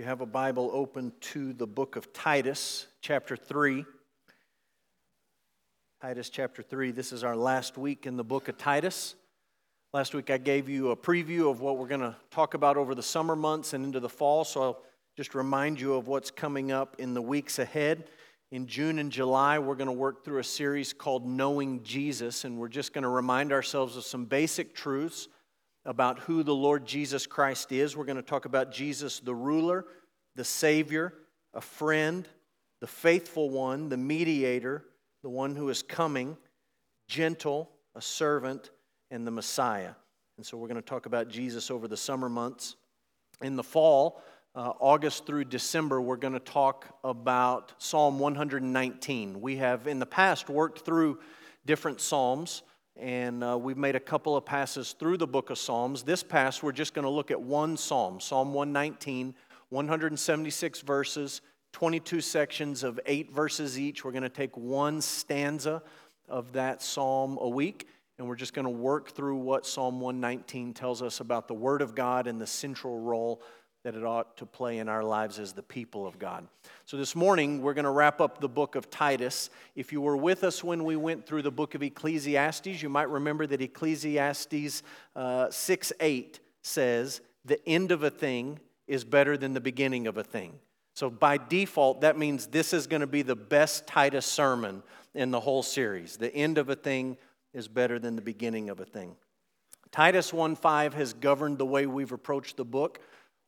you have a Bible open to the book of Titus, chapter 3. Titus chapter 3. This is our last week in the book of Titus. Last week I gave you a preview of what we're going to talk about over the summer months and into the fall, so I'll just remind you of what's coming up in the weeks ahead. In June and July, we're going to work through a series called Knowing Jesus, and we're just going to remind ourselves of some basic truths about who the Lord Jesus Christ is. We're going to talk about Jesus, the ruler, the Savior, a friend, the faithful one, the mediator, the one who is coming, gentle, a servant, and the Messiah. And so we're going to talk about Jesus over the summer months. In the fall, uh, August through December, we're going to talk about Psalm 119. We have in the past worked through different Psalms and uh, we've made a couple of passes through the book of Psalms. This pass, we're just going to look at one Psalm, Psalm 119, 176 verses, 22 sections of eight verses each. We're going to take one stanza of that psalm a week, and we're just going to work through what Psalm 119 tells us about the Word of God and the central role that it ought to play in our lives as the people of God. So, this morning, we're going to wrap up the book of Titus. If you were with us when we went through the book of Ecclesiastes, you might remember that Ecclesiastes uh, 6 8 says, The end of a thing is better than the beginning of a thing. So, by default, that means this is going to be the best Titus sermon in the whole series. The end of a thing is better than the beginning of a thing. Titus 1 5 has governed the way we've approached the book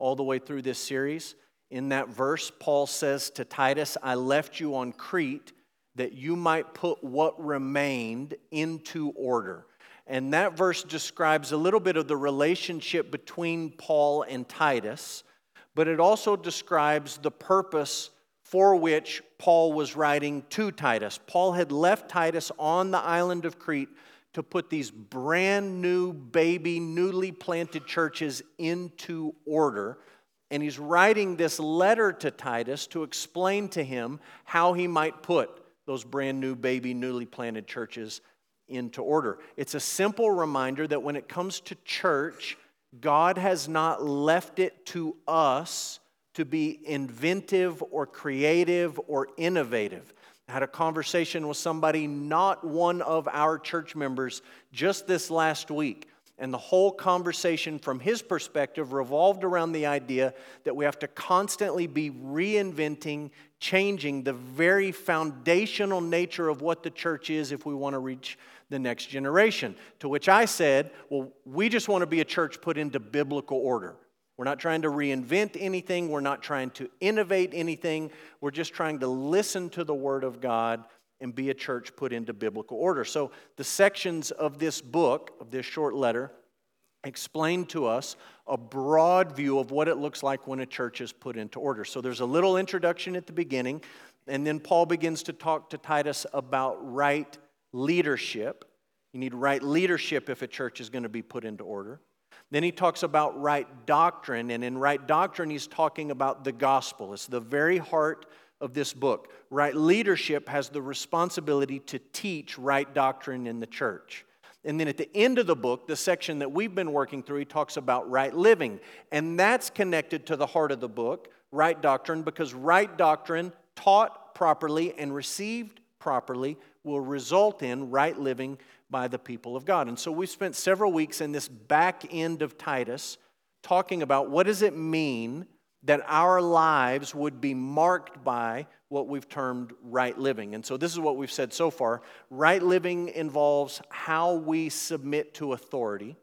all the way through this series. In that verse, Paul says to Titus, I left you on Crete that you might put what remained into order. And that verse describes a little bit of the relationship between Paul and Titus, but it also describes the purpose for which Paul was writing to Titus. Paul had left Titus on the island of Crete to put these brand new, baby, newly planted churches into order. And he's writing this letter to Titus to explain to him how he might put those brand new, baby, newly planted churches into order. It's a simple reminder that when it comes to church, God has not left it to us to be inventive or creative or innovative. Had a conversation with somebody, not one of our church members, just this last week. And the whole conversation from his perspective revolved around the idea that we have to constantly be reinventing, changing the very foundational nature of what the church is if we want to reach the next generation. To which I said, Well, we just want to be a church put into biblical order. We're not trying to reinvent anything. We're not trying to innovate anything. We're just trying to listen to the Word of God and be a church put into biblical order. So, the sections of this book, of this short letter, explain to us a broad view of what it looks like when a church is put into order. So, there's a little introduction at the beginning, and then Paul begins to talk to Titus about right leadership. You need right leadership if a church is going to be put into order. Then he talks about right doctrine, and in right doctrine, he's talking about the gospel. It's the very heart of this book. Right leadership has the responsibility to teach right doctrine in the church. And then at the end of the book, the section that we've been working through, he talks about right living. And that's connected to the heart of the book, right doctrine, because right doctrine, taught properly and received properly, will result in right living by the people of God. And so we've spent several weeks in this back end of Titus talking about what does it mean that our lives would be marked by what we've termed right living. And so this is what we've said so far. Right living involves how we submit to authority.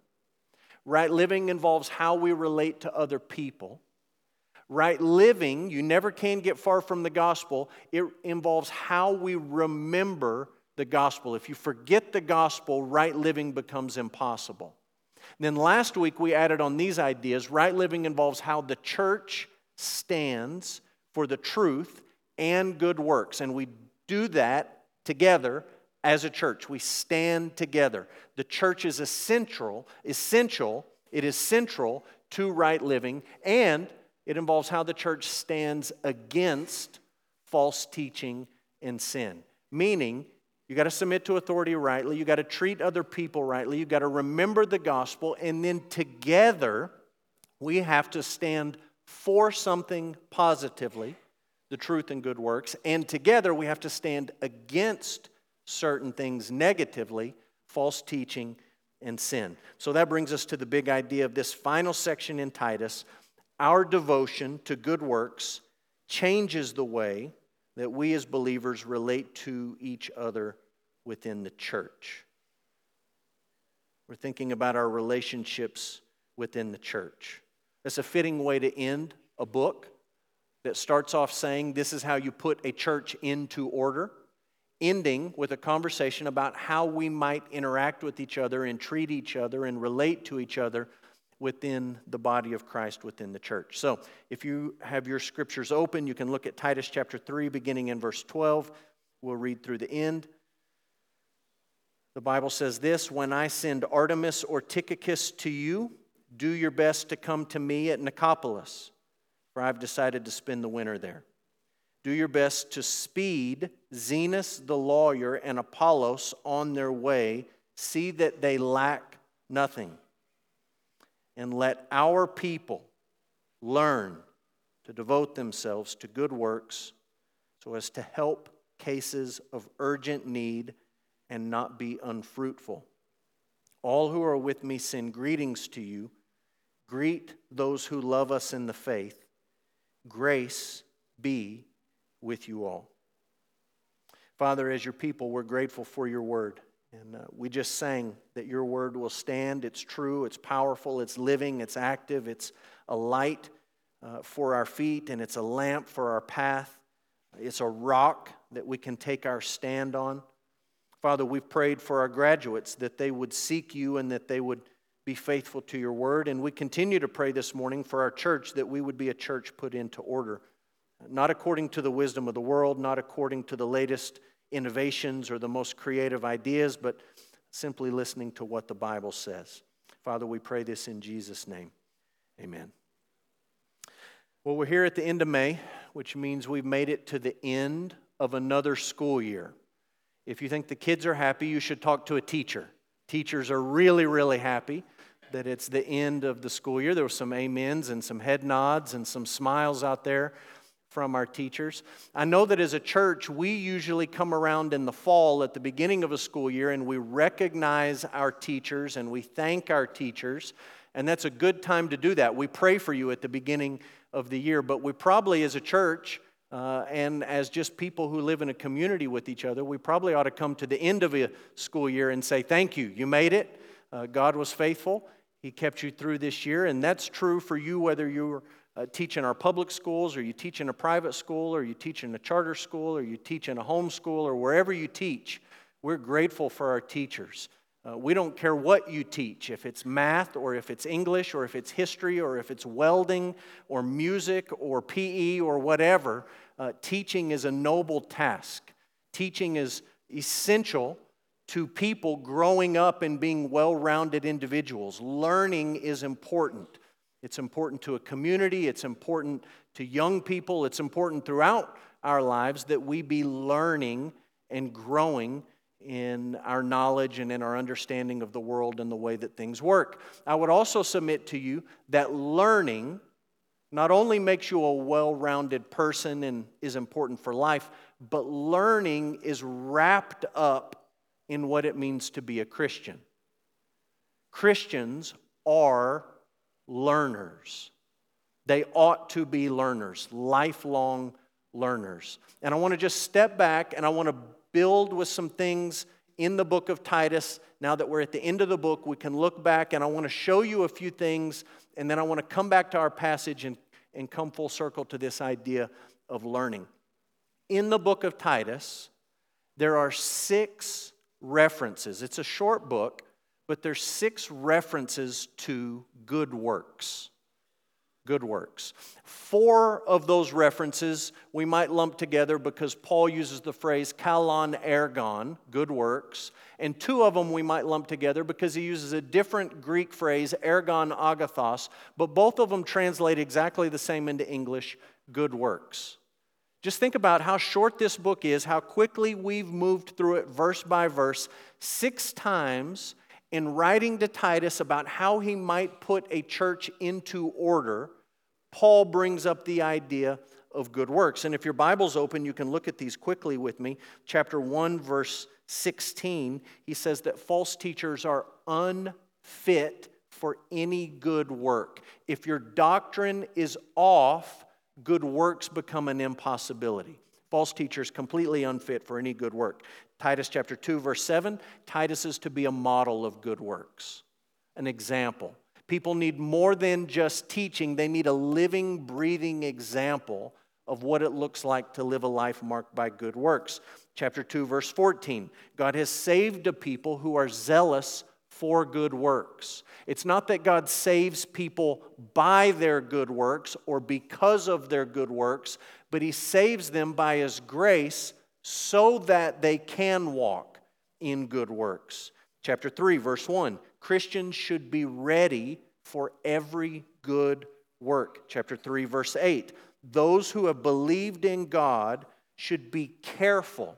Right living involves how we relate to other people. Right living, you never can get far from the gospel. It involves how we remember the gospel. If you forget the gospel, right living becomes impossible. And then last week we added on these ideas. Right living involves how the church stands for the truth and good works. And we do that together as a church. We stand together. The church is essential, essential, it is central to right living, and it involves how the church stands against false teaching and sin. Meaning, you got to submit to authority rightly. You got to treat other people rightly. You got to remember the gospel. And then together, we have to stand for something positively, the truth and good works, and together we have to stand against certain things negatively, false teaching and sin. So that brings us to the big idea of this final section in Titus. Our devotion to good works changes the way that we as believers relate to each other within the church. We're thinking about our relationships within the church. That's a fitting way to end a book that starts off saying, This is how you put a church into order, ending with a conversation about how we might interact with each other and treat each other and relate to each other within the body of Christ within the church. So, if you have your scriptures open, you can look at Titus chapter 3, beginning in verse 12. We'll read through the end. The Bible says this When I send Artemas or Tychicus to you, do your best to come to me at Nicopolis, for I've decided to spend the winter there. Do your best to speed Zenas the lawyer and Apollos on their way. See that they lack nothing. And let our people learn to devote themselves to good works so as to help cases of urgent need and not be unfruitful. All who are with me send greetings to you. Greet those who love us in the faith. Grace be with you all. Father, as your people, we're grateful for your word. And uh, we just sang that your word will stand. It's true, it's powerful, it's living, it's active, it's a light uh, for our feet, and it's a lamp for our path. It's a rock that we can take our stand on. Father, we've prayed for our graduates that they would seek you and that they would be faithful to your word. And we continue to pray this morning for our church that we would be a church put into order, not according to the wisdom of the world, not according to the latest innovations or the most creative ideas, but simply listening to what the Bible says. Father, we pray this in Jesus' name. Amen. Well, we're here at the end of May, which means we've made it to the end of another school year. If you think the kids are happy, you should talk to a teacher. Teachers are really, really happy that it's the end of the school year. There were some amens and some head nods and some smiles out there from our teachers. I know that as a church, we usually come around in the fall at the beginning of a school year and we recognize our teachers and we thank our teachers. And that's a good time to do that. We pray for you at the beginning of the year, but we probably, as a church, uh, and as just people who live in a community with each other, we probably ought to come to the end of a school year and say, Thank you. You made it. Uh, God was faithful. He kept you through this year. And that's true for you whether you're uh, teaching our public schools or you teach in a private school or you teach in a charter school or you teach in a home school or wherever you teach. We're grateful for our teachers. Uh, we don't care what you teach, if it's math or if it's English or if it's history or if it's welding or music or PE or whatever. Uh, teaching is a noble task. Teaching is essential to people growing up and being well rounded individuals. Learning is important. It's important to a community, it's important to young people, it's important throughout our lives that we be learning and growing in our knowledge and in our understanding of the world and the way that things work. I would also submit to you that learning not only makes you a well rounded person and is important for life, but learning is wrapped up in what it means to be a Christian. Christians are learners. They ought to be learners, lifelong learners. And I want to just step back and I want to build with some things in the book of Titus. Now that we're at the end of the book, we can look back and I want to show you a few things, and then I want to come back to our passage and, and come full circle to this idea of learning. In the book of Titus, there are six references. It's a short book, but there's six references to good works good works. Four of those references we might lump together because Paul uses the phrase kalon ergon, good works, and two of them we might lump together because he uses a different Greek phrase, ergon agathos, but both of them translate exactly the same into English, good works. Just think about how short this book is, how quickly we've moved through it verse by verse. Six times in writing to Titus about how he might put a church into order, Paul brings up the idea of good works. And if your Bible's open, you can look at these quickly with me. Chapter 1, verse 16, he says that false teachers are unfit for any good work. If your doctrine is off, good works become an impossibility. False teachers completely unfit for any good work. Titus chapter 2 verse 7, Titus is to be a model of good works, an example. People need more than just teaching, they need a living, breathing example of what it looks like to live a life marked by good works. Chapter 2 verse 14, God has saved a people who are zealous for good works. It's not that God saves people by their good works or because of their good works, but He saves them by His grace so that they can walk in good works. Chapter 3, verse 1 Christians should be ready for every good work. Chapter 3, verse 8 Those who have believed in God should be careful,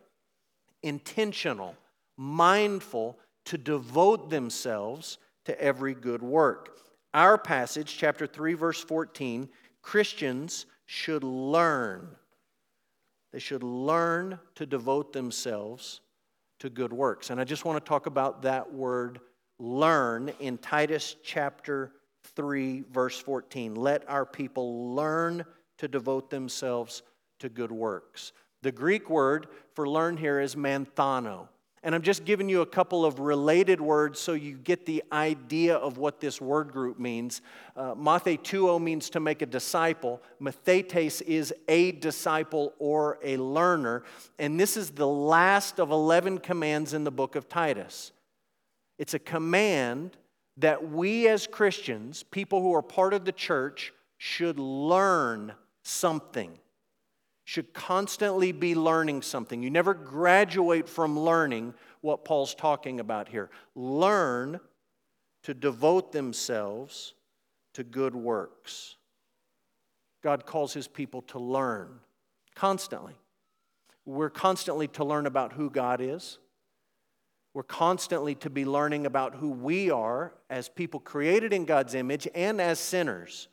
intentional, mindful to devote themselves to every good work. Our passage, chapter 3, verse 14 Christians should learn. They should learn to devote themselves to good works. And I just want to talk about that word learn in Titus chapter 3, verse 14. Let our people learn to devote themselves to good works. The Greek word for learn here is manthano. And I'm just giving you a couple of related words so you get the idea of what this word group means. Uh, matheteuo means to make a disciple. Mathetes is a disciple or a learner. And this is the last of 11 commands in the book of Titus. It's a command that we as Christians, people who are part of the church, should learn something should constantly be learning something. You never graduate from learning what Paul's talking about here. Learn to devote themselves to good works. God calls his people to learn constantly. We're constantly to learn about who God is. We're constantly to be learning about who we are as people created in God's image and as sinners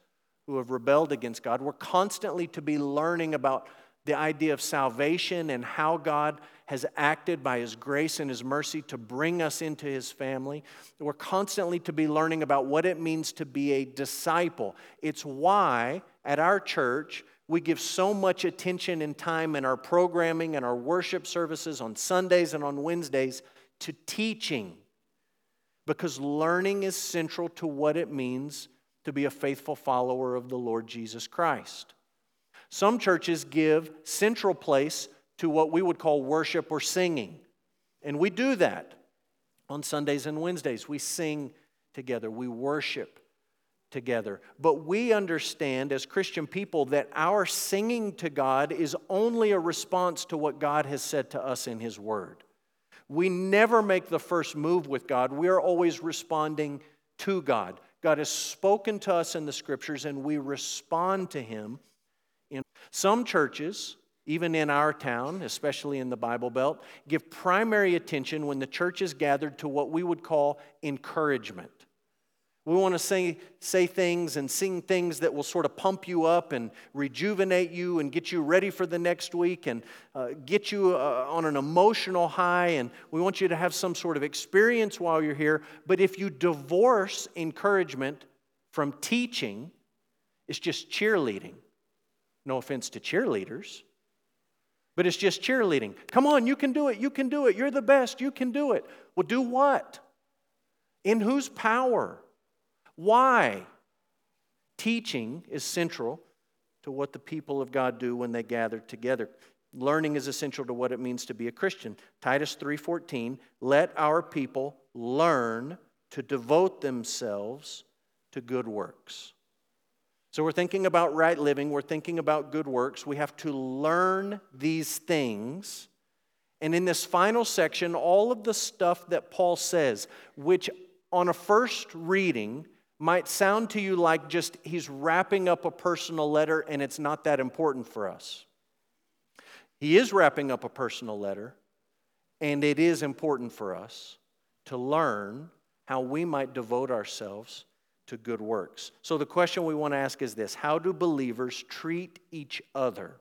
who have rebelled against God. We're constantly to be learning about the idea of salvation and how God has acted by His grace and His mercy to bring us into His family. We're constantly to be learning about what it means to be a disciple. It's why at our church, we give so much attention and time in our programming and our worship services on Sundays and on Wednesdays to teaching. Because learning is central to what it means to be a faithful follower of the Lord Jesus Christ. Some churches give central place to what we would call worship or singing. And we do that on Sundays and Wednesdays. We sing together, we worship together. But we understand as Christian people that our singing to God is only a response to what God has said to us in His Word. We never make the first move with God, we are always responding to God. God has spoken to us in the scriptures, and we respond to Him some churches, even in our town, especially in the Bible Belt, give primary attention when the church is gathered to what we would call encouragement. We want to say, say things and sing things that will sort of pump you up and rejuvenate you and get you ready for the next week and uh, get you uh, on an emotional high. And we want you to have some sort of experience while you're here. But if you divorce encouragement from teaching, it's just cheerleading. No offense to cheerleaders, but it's just cheerleading. Come on, you can do it, you can do it, you're the best, you can do it. Well, do what? In whose power? Why? Teaching is central to what the people of God do when they gather together. Learning is essential to what it means to be a Christian. Titus 3:14, let our people learn to devote themselves to good works. So we're thinking about right living, we're thinking about good works. We have to learn these things. And in this final section, all of the stuff that Paul says, which on a first reading might sound to you like just he's wrapping up a personal letter and it's not that important for us. He is wrapping up a personal letter, and it is important for us to learn how we might devote ourselves to good works. So, the question we want to ask is this How do believers treat each other?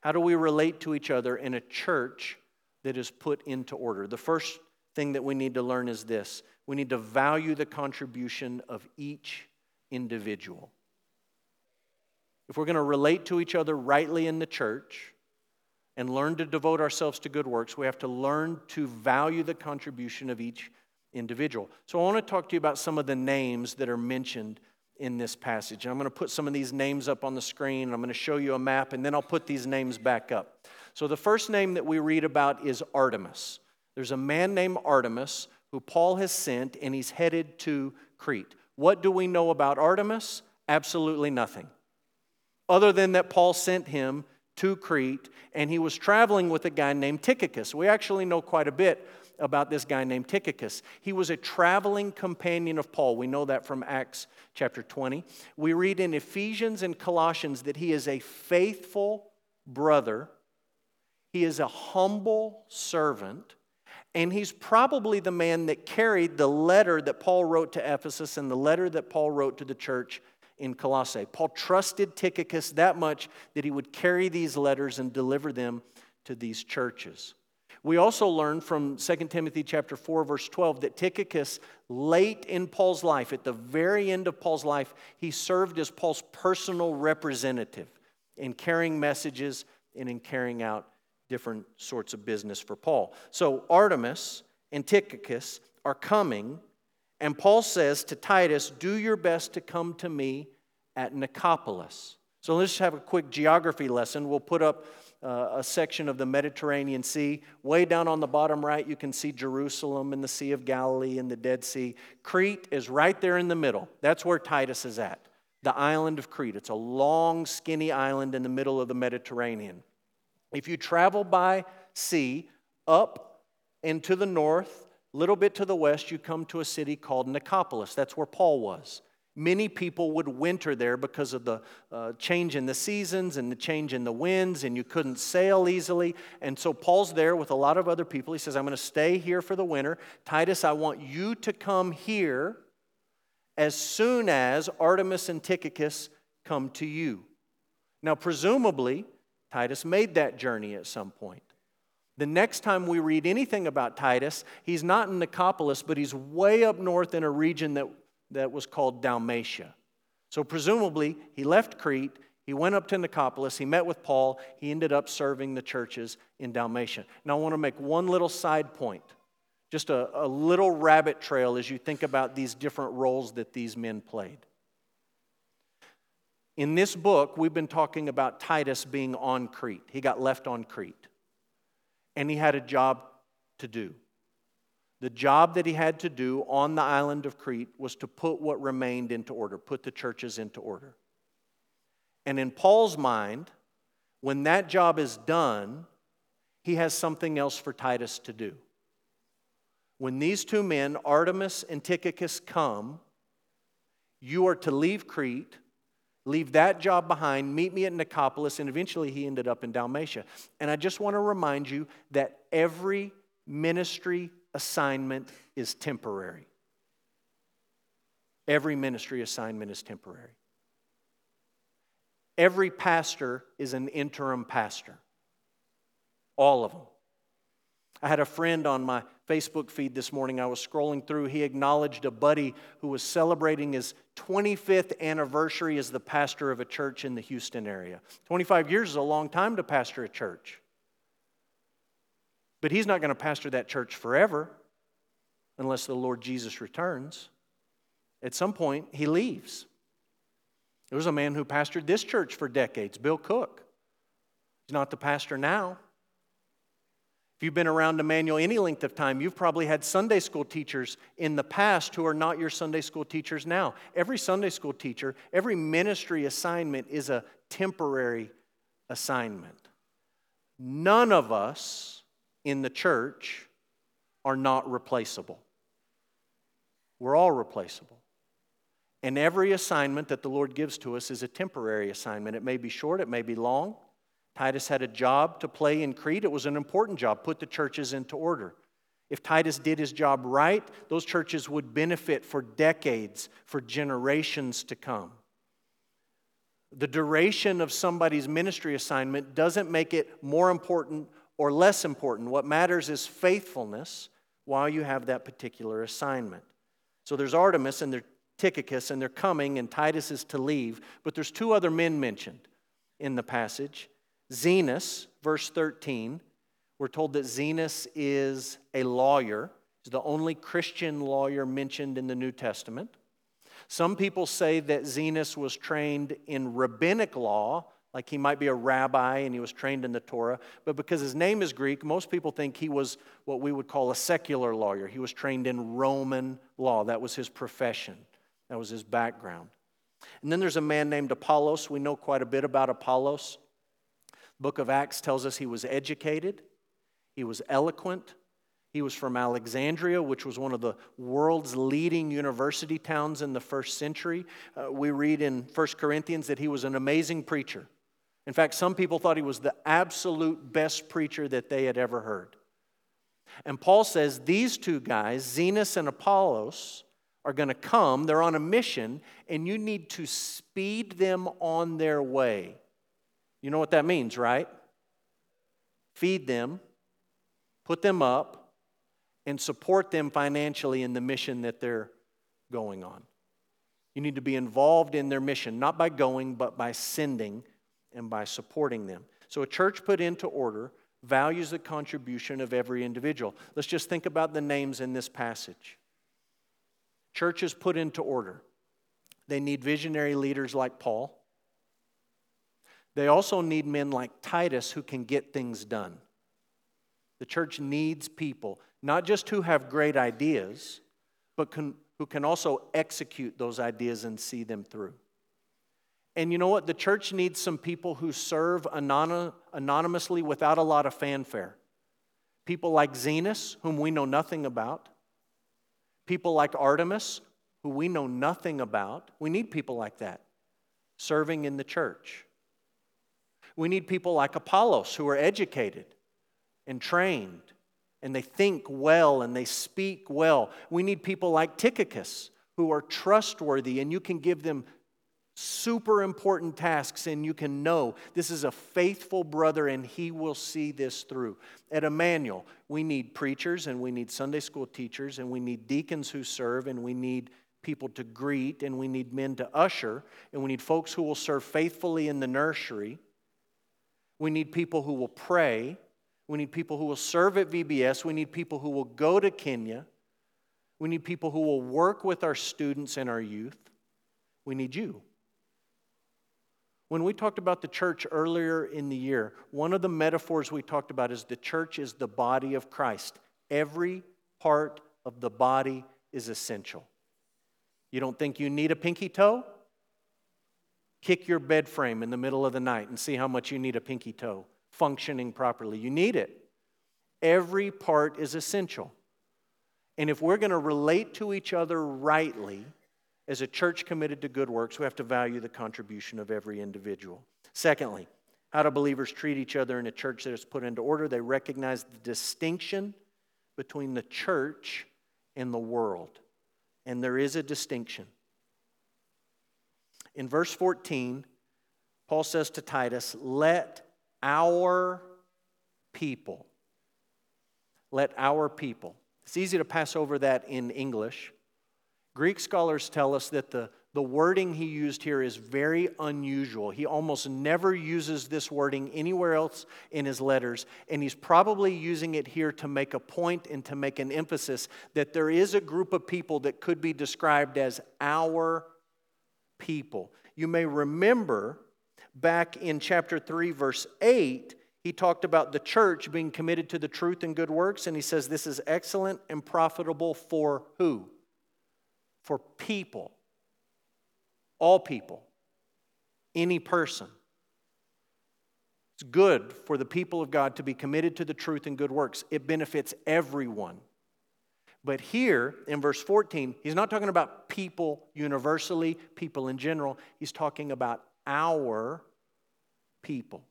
How do we relate to each other in a church that is put into order? The first thing that we need to learn is this we need to value the contribution of each individual. If we're going to relate to each other rightly in the church and learn to devote ourselves to good works, we have to learn to value the contribution of each individual. So I want to talk to you about some of the names that are mentioned in this passage. And I'm going to put some of these names up on the screen. I'm going to show you a map, and then I'll put these names back up. So the first name that we read about is Artemas. There's a man named Artemas who Paul has sent, and he's headed to Crete. What do we know about Artemas? Absolutely nothing. Other than that, Paul sent him to Crete, and he was traveling with a guy named Tychicus. We actually know quite a bit about this guy named Tychicus. He was a traveling companion of Paul. We know that from Acts chapter 20. We read in Ephesians and Colossians that he is a faithful brother, he is a humble servant, and he's probably the man that carried the letter that Paul wrote to Ephesus and the letter that Paul wrote to the church in Colossae. Paul trusted Tychicus that much that he would carry these letters and deliver them to these churches. We also learn from 2 Timothy chapter 4 verse 12 that Tychicus late in Paul's life at the very end of Paul's life he served as Paul's personal representative in carrying messages and in carrying out different sorts of business for Paul. So Artemas and Tychicus are coming and Paul says to Titus, "Do your best to come to me at Nicopolis." So let's have a quick geography lesson. We'll put up uh, a section of the Mediterranean Sea. Way down on the bottom right, you can see Jerusalem and the Sea of Galilee and the Dead Sea. Crete is right there in the middle. That's where Titus is at, the island of Crete. It's a long, skinny island in the middle of the Mediterranean. If you travel by sea up and to the north, a little bit to the west, you come to a city called Nicopolis. That's where Paul was. Many people would winter there because of the uh, change in the seasons and the change in the winds, and you couldn't sail easily. And so Paul's there with a lot of other people. He says, I'm going to stay here for the winter. Titus, I want you to come here as soon as Artemas and Tychicus come to you. Now, presumably, Titus made that journey at some point. The next time we read anything about Titus, he's not in Nicopolis, but he's way up north in a region that that was called Dalmatia. So, presumably, he left Crete, he went up to Nicopolis, he met with Paul, he ended up serving the churches in Dalmatia. Now, I want to make one little side point, just a, a little rabbit trail as you think about these different roles that these men played. In this book, we've been talking about Titus being on Crete. He got left on Crete, and he had a job to do. The job that he had to do on the island of Crete was to put what remained into order, put the churches into order. And in Paul's mind, when that job is done, he has something else for Titus to do. When these two men, Artemas and Tychicus, come, you are to leave Crete, leave that job behind, meet me at Nicopolis, and eventually he ended up in Dalmatia. And I just want to remind you that every ministry assignment is temporary. Every ministry assignment is temporary. Every pastor is an interim pastor. All of them. I had a friend on my Facebook feed this morning. I was scrolling through. He acknowledged a buddy who was celebrating his 25th anniversary as the pastor of a church in the Houston area. 25 years is a long time to pastor a church. But he's not going to pastor that church forever unless the Lord Jesus returns. At some point, he leaves. There was a man who pastored this church for decades, Bill Cook. He's not the pastor now. If you've been around Emmanuel any length of time, you've probably had Sunday school teachers in the past who are not your Sunday school teachers now. Every Sunday school teacher, every ministry assignment is a temporary assignment. None of us in the church are not replaceable. We're all replaceable. And every assignment that the Lord gives to us is a temporary assignment. It may be short, it may be long. Titus had a job to play in Crete. It was an important job, put the churches into order. If Titus did his job right, those churches would benefit for decades, for generations to come. The duration of somebody's ministry assignment doesn't make it more important or less important. What matters is faithfulness while you have that particular assignment. So there's Artemas and there's Tychicus, and they're coming, and Titus is to leave. But there's two other men mentioned in the passage Zenas, verse 13. We're told that Zenas is a lawyer. He's the only Christian lawyer mentioned in the New Testament. Some people say that Zenas was trained in rabbinic law, like he might be a rabbi and he was trained in the Torah. But because his name is Greek, most people think he was what we would call a secular lawyer. He was trained in Roman law, that was his profession, that was his background. And then there's a man named Apollos. We know quite a bit about Apollos. The book of Acts tells us he was educated, he was eloquent, he was from Alexandria, which was one of the world's leading university towns in the first century. Uh, we read in 1 Corinthians that he was an amazing preacher. In fact, some people thought he was the absolute best preacher that they had ever heard. And Paul says these two guys, Zenas and Apollos, are going to come. They're on a mission, and you need to speed them on their way. You know what that means, right? Feed them, put them up, and support them financially in the mission that they're going on. You need to be involved in their mission, not by going, but by sending and by supporting them. So, a church put into order values the contribution of every individual. Let's just think about the names in this passage. Churches put into order. They need visionary leaders like Paul. They also need men like Titus who can get things done. The church needs people not just who have great ideas, but can, who can also execute those ideas and see them through. And you know what? The church needs some people who serve anonymously without a lot of fanfare. People like Zenas, whom we know nothing about. People like Artemas, who we know nothing about. We need people like that serving in the church. We need people like Apollos, who are educated and trained and they think well and they speak well. We need people like Tychicus who are trustworthy and you can give them super important tasks and you can know this is a faithful brother and he will see this through. At Emmanuel, we need preachers and we need Sunday school teachers and we need deacons who serve and we need people to greet and we need men to usher and we need folks who will serve faithfully in the nursery. We need people who will pray we need people who will serve at VBS. We need people who will go to Kenya. We need people who will work with our students and our youth. We need you. When we talked about the church earlier in the year, one of the metaphors we talked about is the church is the body of Christ. Every part of the body is essential. You don't think you need a pinky toe? Kick your bed frame in the middle of the night and see how much you need a pinky toe functioning properly. You need it. Every part is essential. And if we're going to relate to each other rightly, as a church committed to good works, we have to value the contribution of every individual. Secondly, how do believers treat each other in a church that is put into order? They recognize the distinction between the church and the world. And there is a distinction. In verse 14, Paul says to Titus, Let our people. Let our people. It's easy to pass over that in English. Greek scholars tell us that the, the wording he used here is very unusual. He almost never uses this wording anywhere else in his letters, and he's probably using it here to make a point and to make an emphasis that there is a group of people that could be described as our people. You may remember back in chapter 3, verse 8, he talked about the church being committed to the truth and good works, and he says this is excellent and profitable for who? For people. All people. Any person. It's good for the people of God to be committed to the truth and good works. It benefits everyone. But here in verse 14, he's not talking about people universally, people in general. He's talking about our people.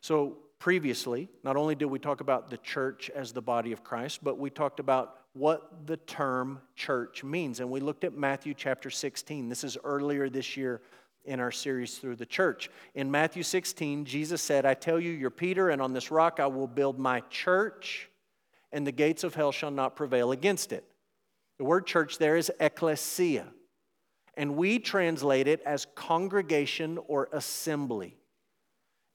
So previously, not only did we talk about the church as the body of Christ, but we talked about what the term church means. And we looked at Matthew chapter 16. This is earlier this year in our series through the church. In Matthew 16, Jesus said, I tell you, you're Peter, and on this rock I will build my church, and the gates of hell shall not prevail against it. The word church there is ecclesia, and we translate it as congregation or assembly.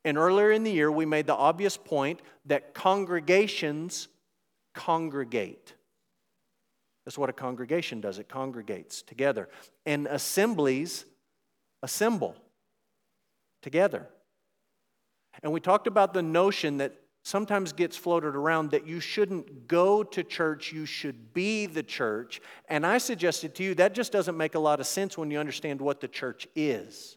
And earlier in the year, we made the obvious point that congregations congregate. That's what a congregation does, it congregates together. And assemblies assemble together. And we talked about the notion that sometimes gets floated around that you shouldn't go to church, you should be the church. And I suggested to you that just doesn't make a lot of sense when you understand what the church is.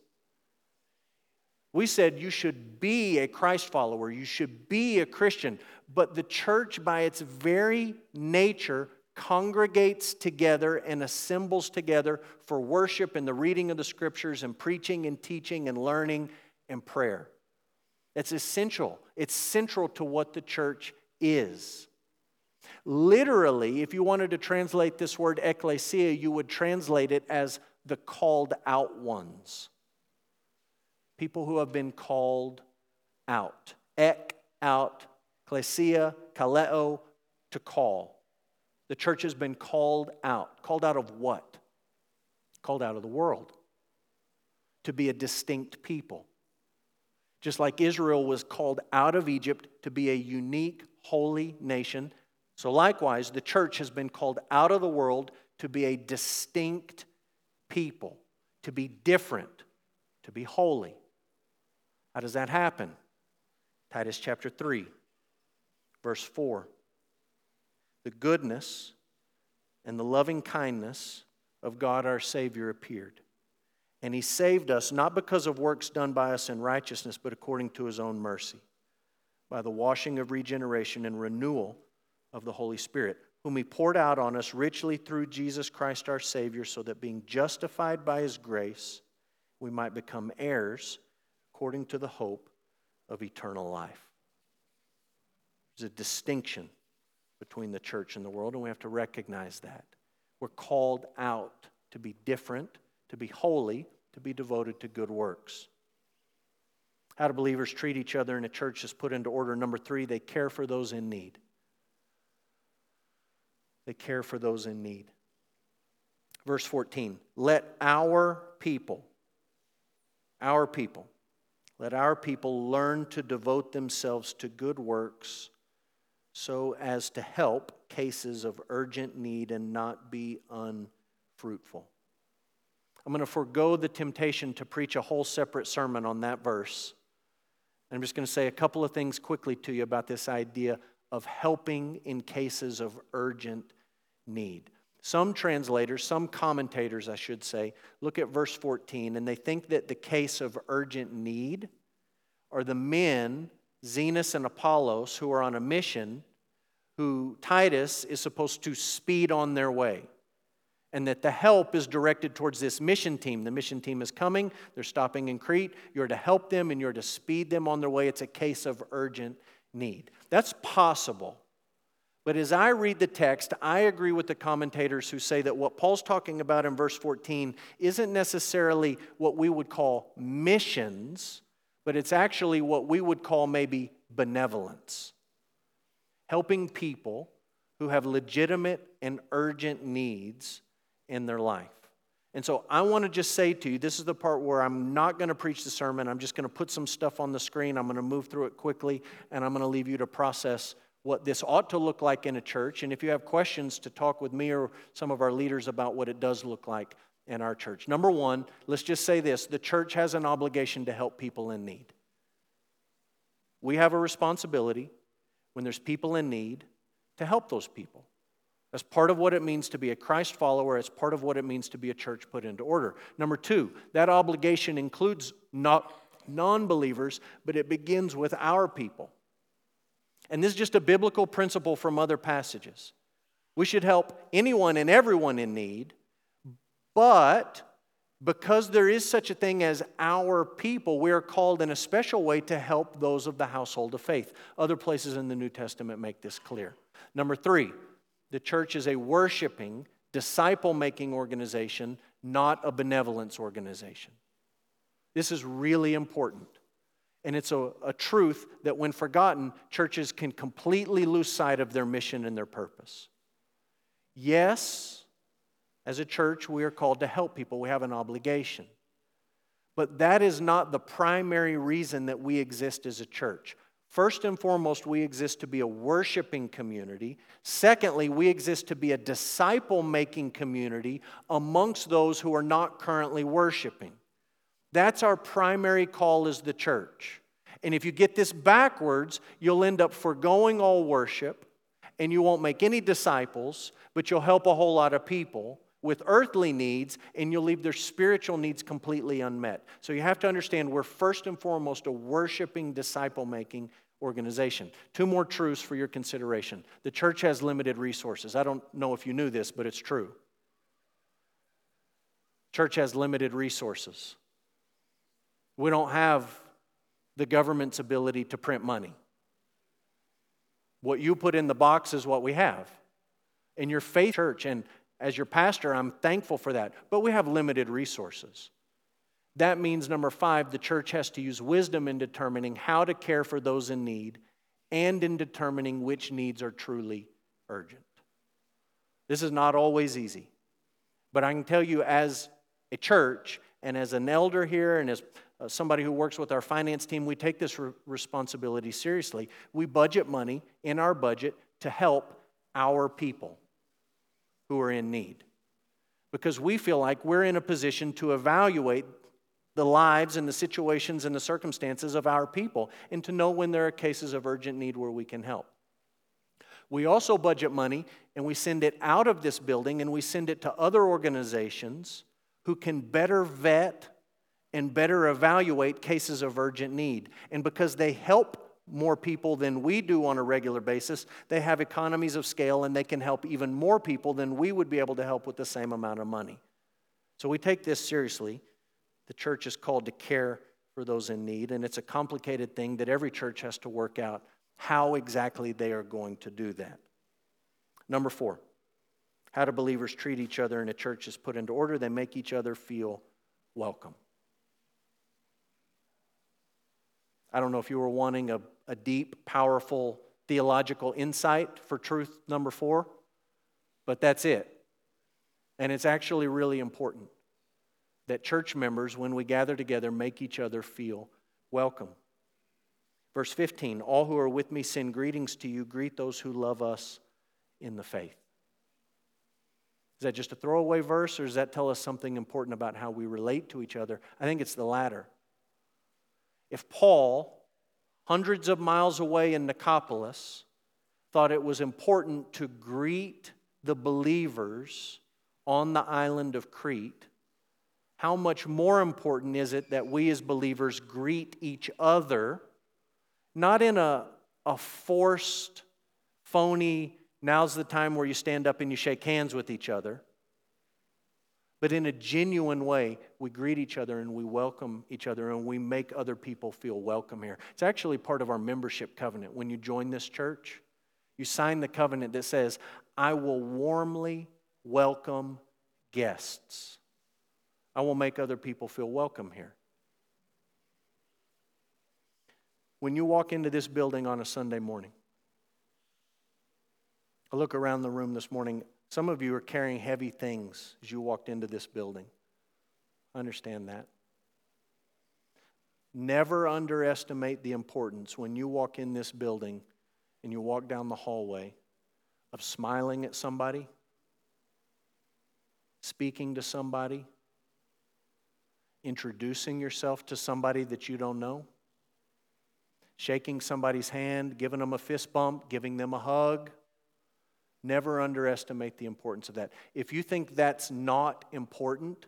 We said you should be a Christ follower, you should be a Christian, but the church, by its very nature, congregates together and assembles together for worship and the reading of the scriptures and preaching and teaching and learning and prayer. It's essential, it's central to what the church is. Literally, if you wanted to translate this word ecclesia, you would translate it as the called out ones people who have been called out. Ek, out, klesia, kaleo, to call. The church has been called out. Called out of what? Called out of the world. To be a distinct people. Just like Israel was called out of Egypt to be a unique, holy nation, so likewise, the church has been called out of the world to be a distinct people, to be different, to be holy. How does that happen? Titus chapter 3, verse 4. The goodness and the loving kindness of God our Savior appeared. And he saved us not because of works done by us in righteousness, but according to his own mercy, by the washing of regeneration and renewal of the Holy Spirit, whom he poured out on us richly through Jesus Christ our Savior, so that being justified by his grace, we might become heirs according to the hope of eternal life. There's a distinction between the church and the world, and we have to recognize that. We're called out to be different, to be holy, to be devoted to good works. How do believers treat each other in a church is put into order. Number three, they care for those in need. They care for those in need. Verse 14 Let our people, our people, let our people learn to devote themselves to good works so as to help cases of urgent need and not be unfruitful. I'm going to forego the temptation to preach a whole separate sermon on that verse. I'm just going to say a couple of things quickly to you about this idea of helping in cases of urgent need. Some translators, some commentators, I should say, look at verse 14 and they think that the case of urgent need are the men, Zenas and Apollos, who are on a mission, who Titus is supposed to speed on their way. And that the help is directed towards this mission team. The mission team is coming, they're stopping in Crete. You're to help them and you're to speed them on their way. It's a case of urgent need. That's possible. But as I read the text, I agree with the commentators who say that what Paul's talking about in verse 14 isn't necessarily what we would call missions, but it's actually what we would call maybe benevolence. Helping people who have legitimate and urgent needs in their life. And so I want to just say to you this is the part where I'm not going to preach the sermon. I'm just going to put some stuff on the screen. I'm going to move through it quickly, and I'm going to leave you to process what this ought to look like in a church. And if you have questions, to talk with me or some of our leaders about what it does look like in our church. Number one, let's just say this the church has an obligation to help people in need. We have a responsibility when there's people in need to help those people. That's part of what it means to be a Christ follower. It's part of what it means to be a church put into order. Number two, that obligation includes not non believers, but it begins with our people. And this is just a biblical principle from other passages. We should help anyone and everyone in need, but because there is such a thing as our people, we are called in a special way to help those of the household of faith. Other places in the New Testament make this clear. Number three, the church is a worshiping, disciple making organization, not a benevolence organization. This is really important. And it's a, a truth that, when forgotten, churches can completely lose sight of their mission and their purpose. Yes, as a church, we are called to help people, we have an obligation. But that is not the primary reason that we exist as a church. First and foremost, we exist to be a worshiping community. Secondly, we exist to be a disciple making community amongst those who are not currently worshiping. That's our primary call as the church. And if you get this backwards, you'll end up foregoing all worship and you won't make any disciples, but you'll help a whole lot of people with earthly needs and you'll leave their spiritual needs completely unmet. So you have to understand we're first and foremost a worshiping, disciple making organization. Two more truths for your consideration. The church has limited resources. I don't know if you knew this, but it's true. Church has limited resources. We don't have the government's ability to print money. What you put in the box is what we have. In your faith church, and as your pastor, I'm thankful for that, but we have limited resources. That means, number five, the church has to use wisdom in determining how to care for those in need and in determining which needs are truly urgent. This is not always easy, but I can tell you, as a church and as an elder here and as uh, somebody who works with our finance team, we take this re- responsibility seriously. We budget money in our budget to help our people who are in need because we feel like we're in a position to evaluate the lives and the situations and the circumstances of our people and to know when there are cases of urgent need where we can help. We also budget money and we send it out of this building and we send it to other organizations who can better vet and better evaluate cases of urgent need. And because they help more people than we do on a regular basis, they have economies of scale and they can help even more people than we would be able to help with the same amount of money. So we take this seriously. The church is called to care for those in need, and it's a complicated thing that every church has to work out how exactly they are going to do that. Number four, how do believers treat each other in a church is put into order? They make each other feel welcome. I don't know if you were wanting a, a deep, powerful theological insight for truth number four, but that's it. And it's actually really important that church members, when we gather together, make each other feel welcome. Verse 15 All who are with me send greetings to you. Greet those who love us in the faith. Is that just a throwaway verse, or does that tell us something important about how we relate to each other? I think it's the latter. If Paul, hundreds of miles away in Nicopolis, thought it was important to greet the believers on the island of Crete, how much more important is it that we as believers greet each other, not in a, a forced, phony, now's the time where you stand up and you shake hands with each other, but in a genuine way, we greet each other and we welcome each other and we make other people feel welcome here. It's actually part of our membership covenant. When you join this church, you sign the covenant that says, I will warmly welcome guests. I will make other people feel welcome here. When you walk into this building on a Sunday morning, I look around the room this morning. Some of you are carrying heavy things as you walked into this building. Understand that. Never underestimate the importance when you walk in this building and you walk down the hallway of smiling at somebody, speaking to somebody, introducing yourself to somebody that you don't know, shaking somebody's hand, giving them a fist bump, giving them a hug Never underestimate the importance of that. If you think that's not important,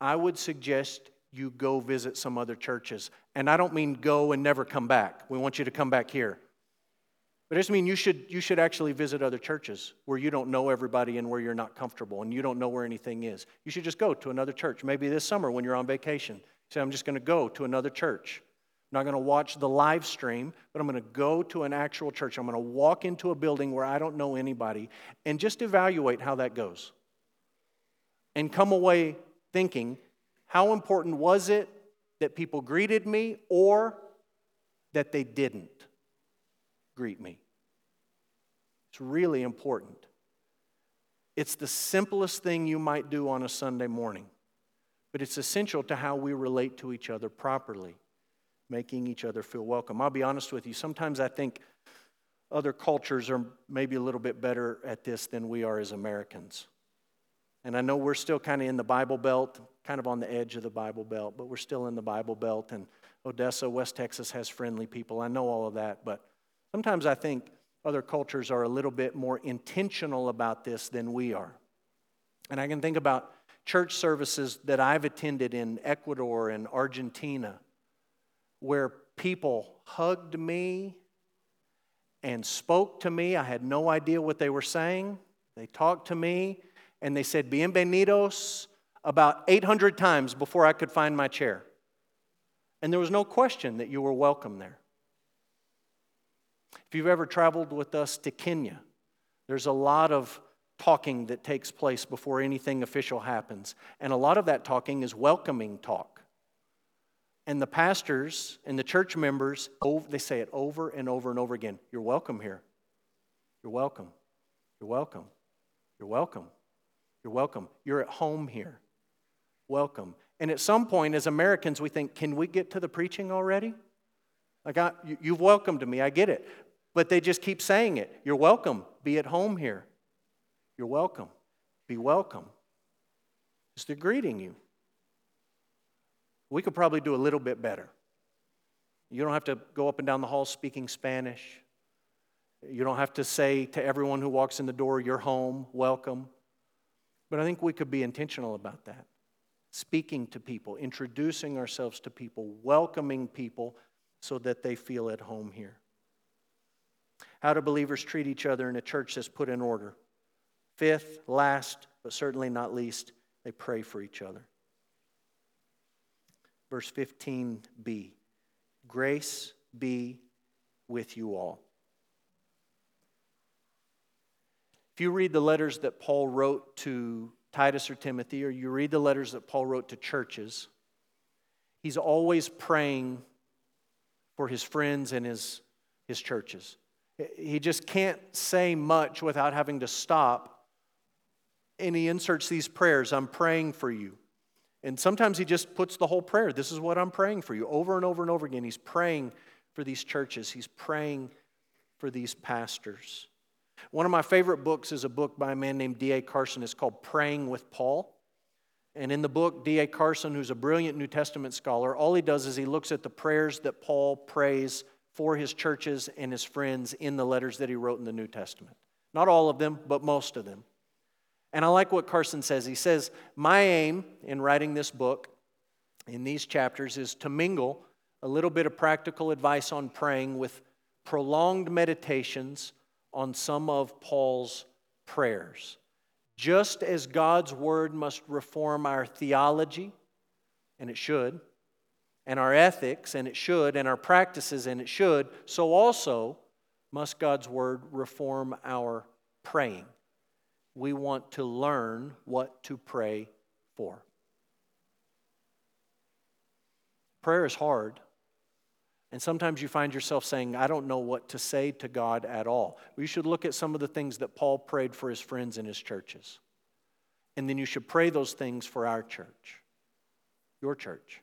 I would suggest you go visit some other churches. And I don't mean go and never come back. We want you to come back here. But it just mean you should, you should actually visit other churches where you don't know everybody and where you're not comfortable and you don't know where anything is. You should just go to another church. Maybe this summer when you're on vacation, say, I'm just going to go to another church. I'm not going to watch the live stream, but I'm going to go to an actual church. I'm going to walk into a building where I don't know anybody and just evaluate how that goes. And come away thinking, how important was it that people greeted me or that they didn't? greet me. It's really important. It's the simplest thing you might do on a Sunday morning, but it's essential to how we relate to each other properly, making each other feel welcome. I'll be honest with you, sometimes I think other cultures are maybe a little bit better at this than we are as Americans. And I know we're still kind of in the Bible Belt, kind of on the edge of the Bible Belt, but we're still in the Bible Belt. And Odessa, West Texas has friendly people. I know all of that, but Sometimes I think other cultures are a little bit more intentional about this than we are. And I can think about church services that I've attended in Ecuador and Argentina where people hugged me and spoke to me. I had no idea what they were saying. They talked to me and they said, Bienvenidos, about 800 times before I could find my chair. And there was no question that you were welcome there. If you've ever traveled with us to Kenya, there's a lot of talking that takes place before anything official happens. And a lot of that talking is welcoming talk. And the pastors and the church members, they say it over and over and over again You're welcome here. You're welcome. You're welcome. You're welcome. You're welcome. You're at home here. Welcome. And at some point, as Americans, we think, Can we get to the preaching already? Like, I, you've welcomed me, I get it. But they just keep saying it. You're welcome. Be at home here. You're welcome. Be welcome. They're greeting you. We could probably do a little bit better. You don't have to go up and down the hall speaking Spanish. You don't have to say to everyone who walks in the door, You're home, welcome. But I think we could be intentional about that. Speaking to people, introducing ourselves to people, welcoming people so that they feel at home here. How do believers treat each other in a church that's put in order? Fifth, last, but certainly not least, they pray for each other. Verse 15b Grace be with you all. If you read the letters that Paul wrote to Titus or Timothy, or you read the letters that Paul wrote to churches, he's always praying for his friends and his, his churches. He just can't say much without having to stop. And he inserts these prayers I'm praying for you. And sometimes he just puts the whole prayer. This is what I'm praying for you. Over and over and over again, he's praying for these churches, he's praying for these pastors. One of my favorite books is a book by a man named D.A. Carson. It's called Praying with Paul. And in the book, D.A. Carson, who's a brilliant New Testament scholar, all he does is he looks at the prayers that Paul prays for his churches and his friends in the letters that he wrote in the New Testament. Not all of them, but most of them. And I like what Carson says. He says, My aim in writing this book, in these chapters, is to mingle a little bit of practical advice on praying with prolonged meditations on some of Paul's prayers. Just as God's word must reform our theology, and it should, and our ethics, and it should, and our practices, and it should, so also must God's Word reform our praying. We want to learn what to pray for. Prayer is hard. And sometimes you find yourself saying, I don't know what to say to God at all. We should look at some of the things that Paul prayed for his friends in his churches. And then you should pray those things for our church, your church.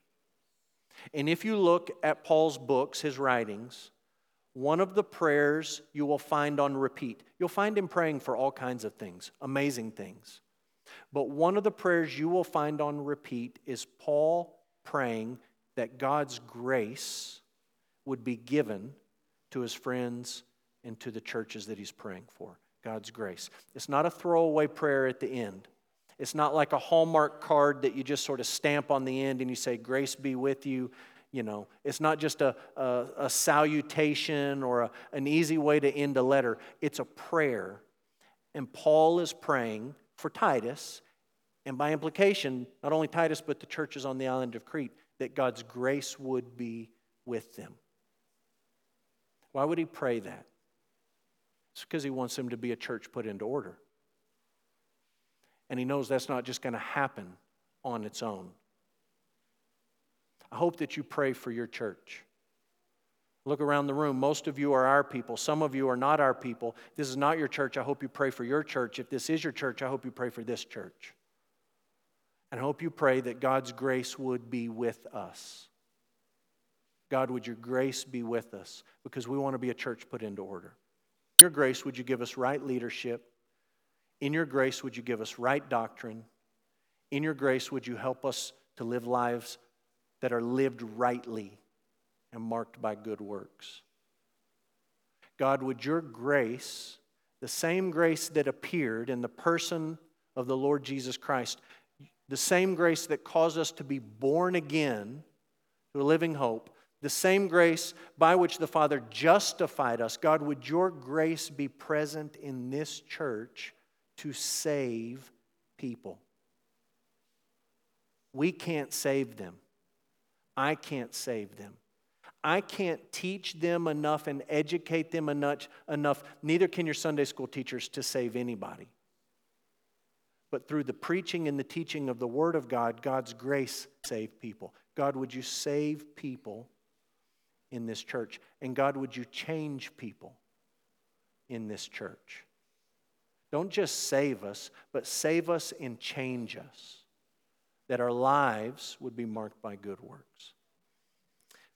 And if you look at Paul's books, his writings, one of the prayers you will find on repeat, you'll find him praying for all kinds of things, amazing things. But one of the prayers you will find on repeat is Paul praying that God's grace would be given to his friends and to the churches that he's praying for. God's grace. It's not a throwaway prayer at the end. It's not like a Hallmark card that you just sort of stamp on the end and you say, Grace be with you, You know, it's not just a, a, a salutation or a, an easy way to end a letter, it's a prayer. And Paul is praying for Titus, and by implication, not only Titus, but the churches on the island of Crete, that God's grace would be with them. Why would he pray that? It's because he wants them to be a church put into order. And he knows that's not just going to happen on its own. I hope that you pray for your church. Look around the room. Most of you are our people. Some of you are not our people. This is not your church. I hope you pray for your church. If this is your church, I hope you pray for this church. And I hope you pray that God's grace would be with us. God, would your grace be with us? Because we want to be a church put into order. In your grace, would you give us right leadership? In your grace, would you give us right doctrine? In your grace, would you help us to live lives that are lived rightly and marked by good works. God, would your grace, the same grace that appeared in the person of the Lord Jesus Christ, the same grace that caused us to be born again to a living hope, the same grace by which the Father justified us, God, would your grace be present in this church to save people? We can't save them. I can't save them. I can't teach them enough and educate them enough, enough. Neither can your Sunday school teachers to save anybody. But through the preaching and the teaching of the Word of God, God's grace save people. God, would you save people in this church? And God, would you change people in this church? Don't just save us, but save us and change us that our lives would be marked by good works.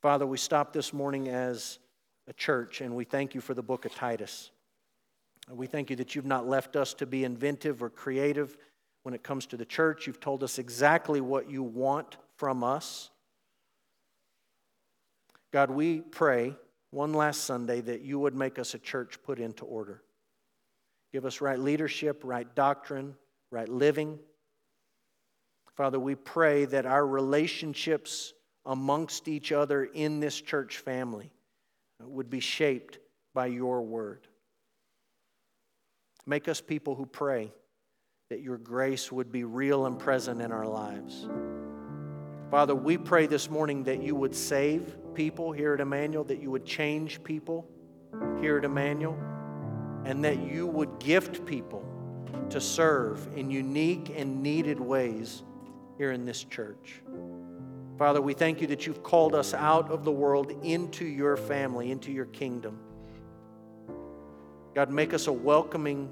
Father, we stop this morning as a church and we thank you for the book of Titus. We thank you that you've not left us to be inventive or creative when it comes to the church. You've told us exactly what you want from us. God, we pray one last Sunday that you would make us a church put into order. Give us right leadership, right doctrine, right living. Father, we pray that our relationships amongst each other in this church family would be shaped by your word. Make us people who pray that your grace would be real and present in our lives. Father, we pray this morning that you would save people here at Immanuel, that you would change people here at Immanuel, and that you would gift people to serve in unique and needed ways here in this church. Father, we thank you that you've called us out of the world into your family, into your kingdom. God, make us a welcoming,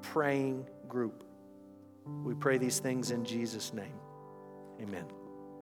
praying group. We pray these things in Jesus' name. Amen.